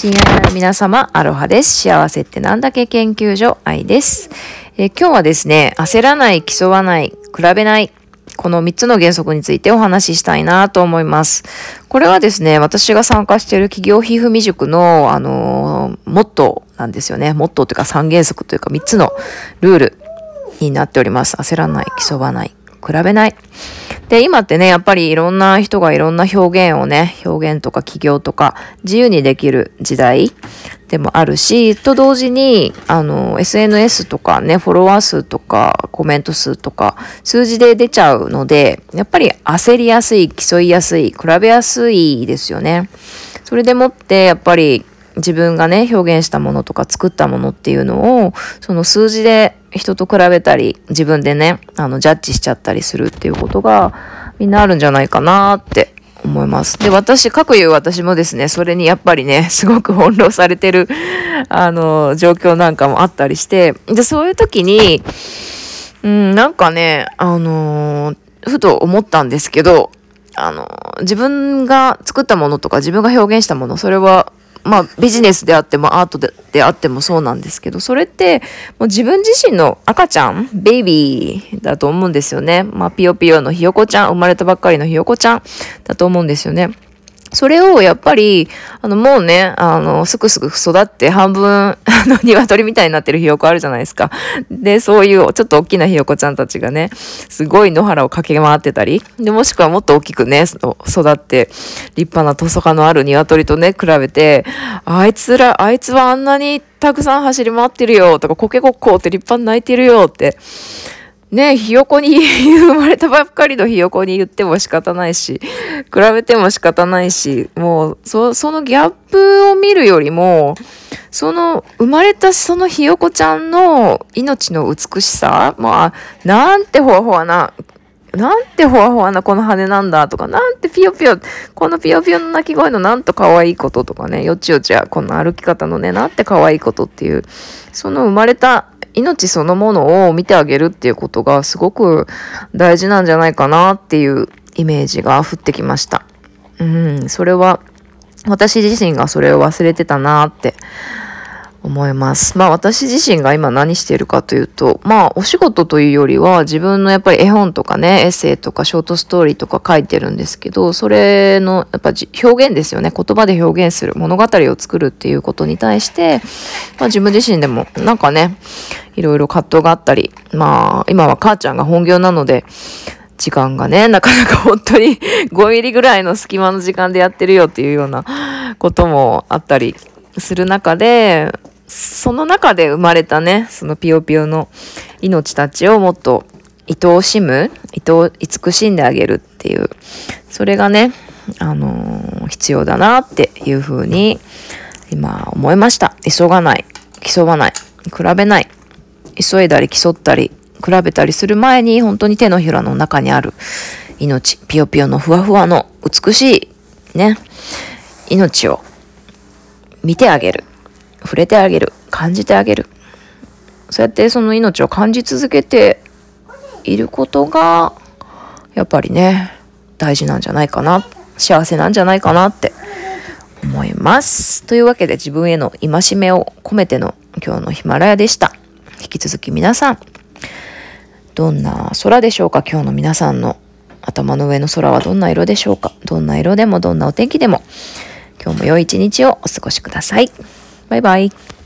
親愛なる皆様、アロハです。幸せってなんだけ研究所、愛です。えー、今日はですね、焦らない、競わない、比べない、この3つの原則についてお話ししたいなと思います。これはですね、私が参加している企業皮膚未塾の、あのー、モットーなんですよね。モットーというか3原則というか3つのルールになっております。焦らない、競わない、比べない。で、今ってね、やっぱりいろんな人がいろんな表現をね、表現とか企業とか自由にできる時代でもあるし、と同時に、あの、SNS とかね、フォロワー数とかコメント数とか数字で出ちゃうので、やっぱり焦りやすい、競いやすい、比べやすいですよね。それでもって、やっぱり自分がね、表現したものとか作ったものっていうのを、その数字で人と比べたり、自分でね、あの、ジャッジしちゃったりするっていうことが、みんなあるんじゃないかなって思います。で、私、各言う私もですね、それにやっぱりね、すごく翻弄されてる、あの、状況なんかもあったりして、で、そういう時に、うん、なんかね、あのふと思ったんですけど、あの、自分が作ったものとか自分が表現したもの、それはまあビジネスであってもアートでであってもそうなんですけど、それってもう自分自身の赤ちゃん、ベイビーだと思うんですよね。まあピヨピヨのひよこちゃん、生まれたばっかりのひよこちゃんだと思うんですよね。それをやっぱり、あの、もうね、あの、すくすく育って半分、あの、鶏みたいになってるひよこあるじゃないですか。で、そういうちょっと大きなひよこちゃんたちがね、すごい野原を駆け回ってたり、で、もしくはもっと大きくね、育って、立派なトソカのある鶏とね、比べて、あいつら、あいつはあんなにたくさん走り回ってるよ、とか、コケコッコーって立派に泣いてるよって、ねひよこに、生まれたばっかりのひよこに言っても仕方ないし、比べても仕方ないし、もう、そ、そのギャップを見るよりも、その、生まれたそのひよこちゃんの命の美しさまあ、なんてほわほわな、なんてほわほわなこの羽なんだとか、なんてピヨピヨ、このピヨピヨの鳴き声のなんと可愛いこととかね、よちよちやこの歩き方のね、なんて可愛いことっていう、その生まれた命そのものを見てあげるっていうことがすごく大事なんじゃないかなっていうイメージが降ってきました。うん、それは私自身がそれを忘れてたなって思います。まあ私自身が今何しているかというと、まあお仕事というよりは自分のやっぱり絵本とかね、エッセイとかショートストーリーとか書いてるんですけど、それのやっぱ表現ですよね。言葉で表現する物語を作るっていうことに対して、まあ自分自身でもなんかね、いろいろ葛藤があったり、まあ今は母ちゃんが本業なので、時間がね、なかなか本当に5ミリぐらいの隙間の時間でやってるよっていうようなこともあったりする中で、その中で生まれたね、そのピヨピヨの命たちをもっと愛おしむ、愛慈しんであげるっていう、それがね、あのー、必要だなっていうふうに今思いました。急がない、競わない、比べない、急いだり競ったり、比べたりする前に本当に手のひらの中にある命、ピヨピヨのふわふわの美しいね、命を見てあげる。触れてあげる。感じてあげる。そうやってその命を感じ続けていることがやっぱりね大事なんじゃないかな。幸せなんじゃないかなって思います。というわけで自分への戒めを込めての今日のヒマラヤでした。引き続き皆さんどんな空でしょうか？今日の皆さんの頭の上の空はどんな色でしょうか？どんな色でもどんなお天気でも今日も良い一日をお過ごしください。バイバイ。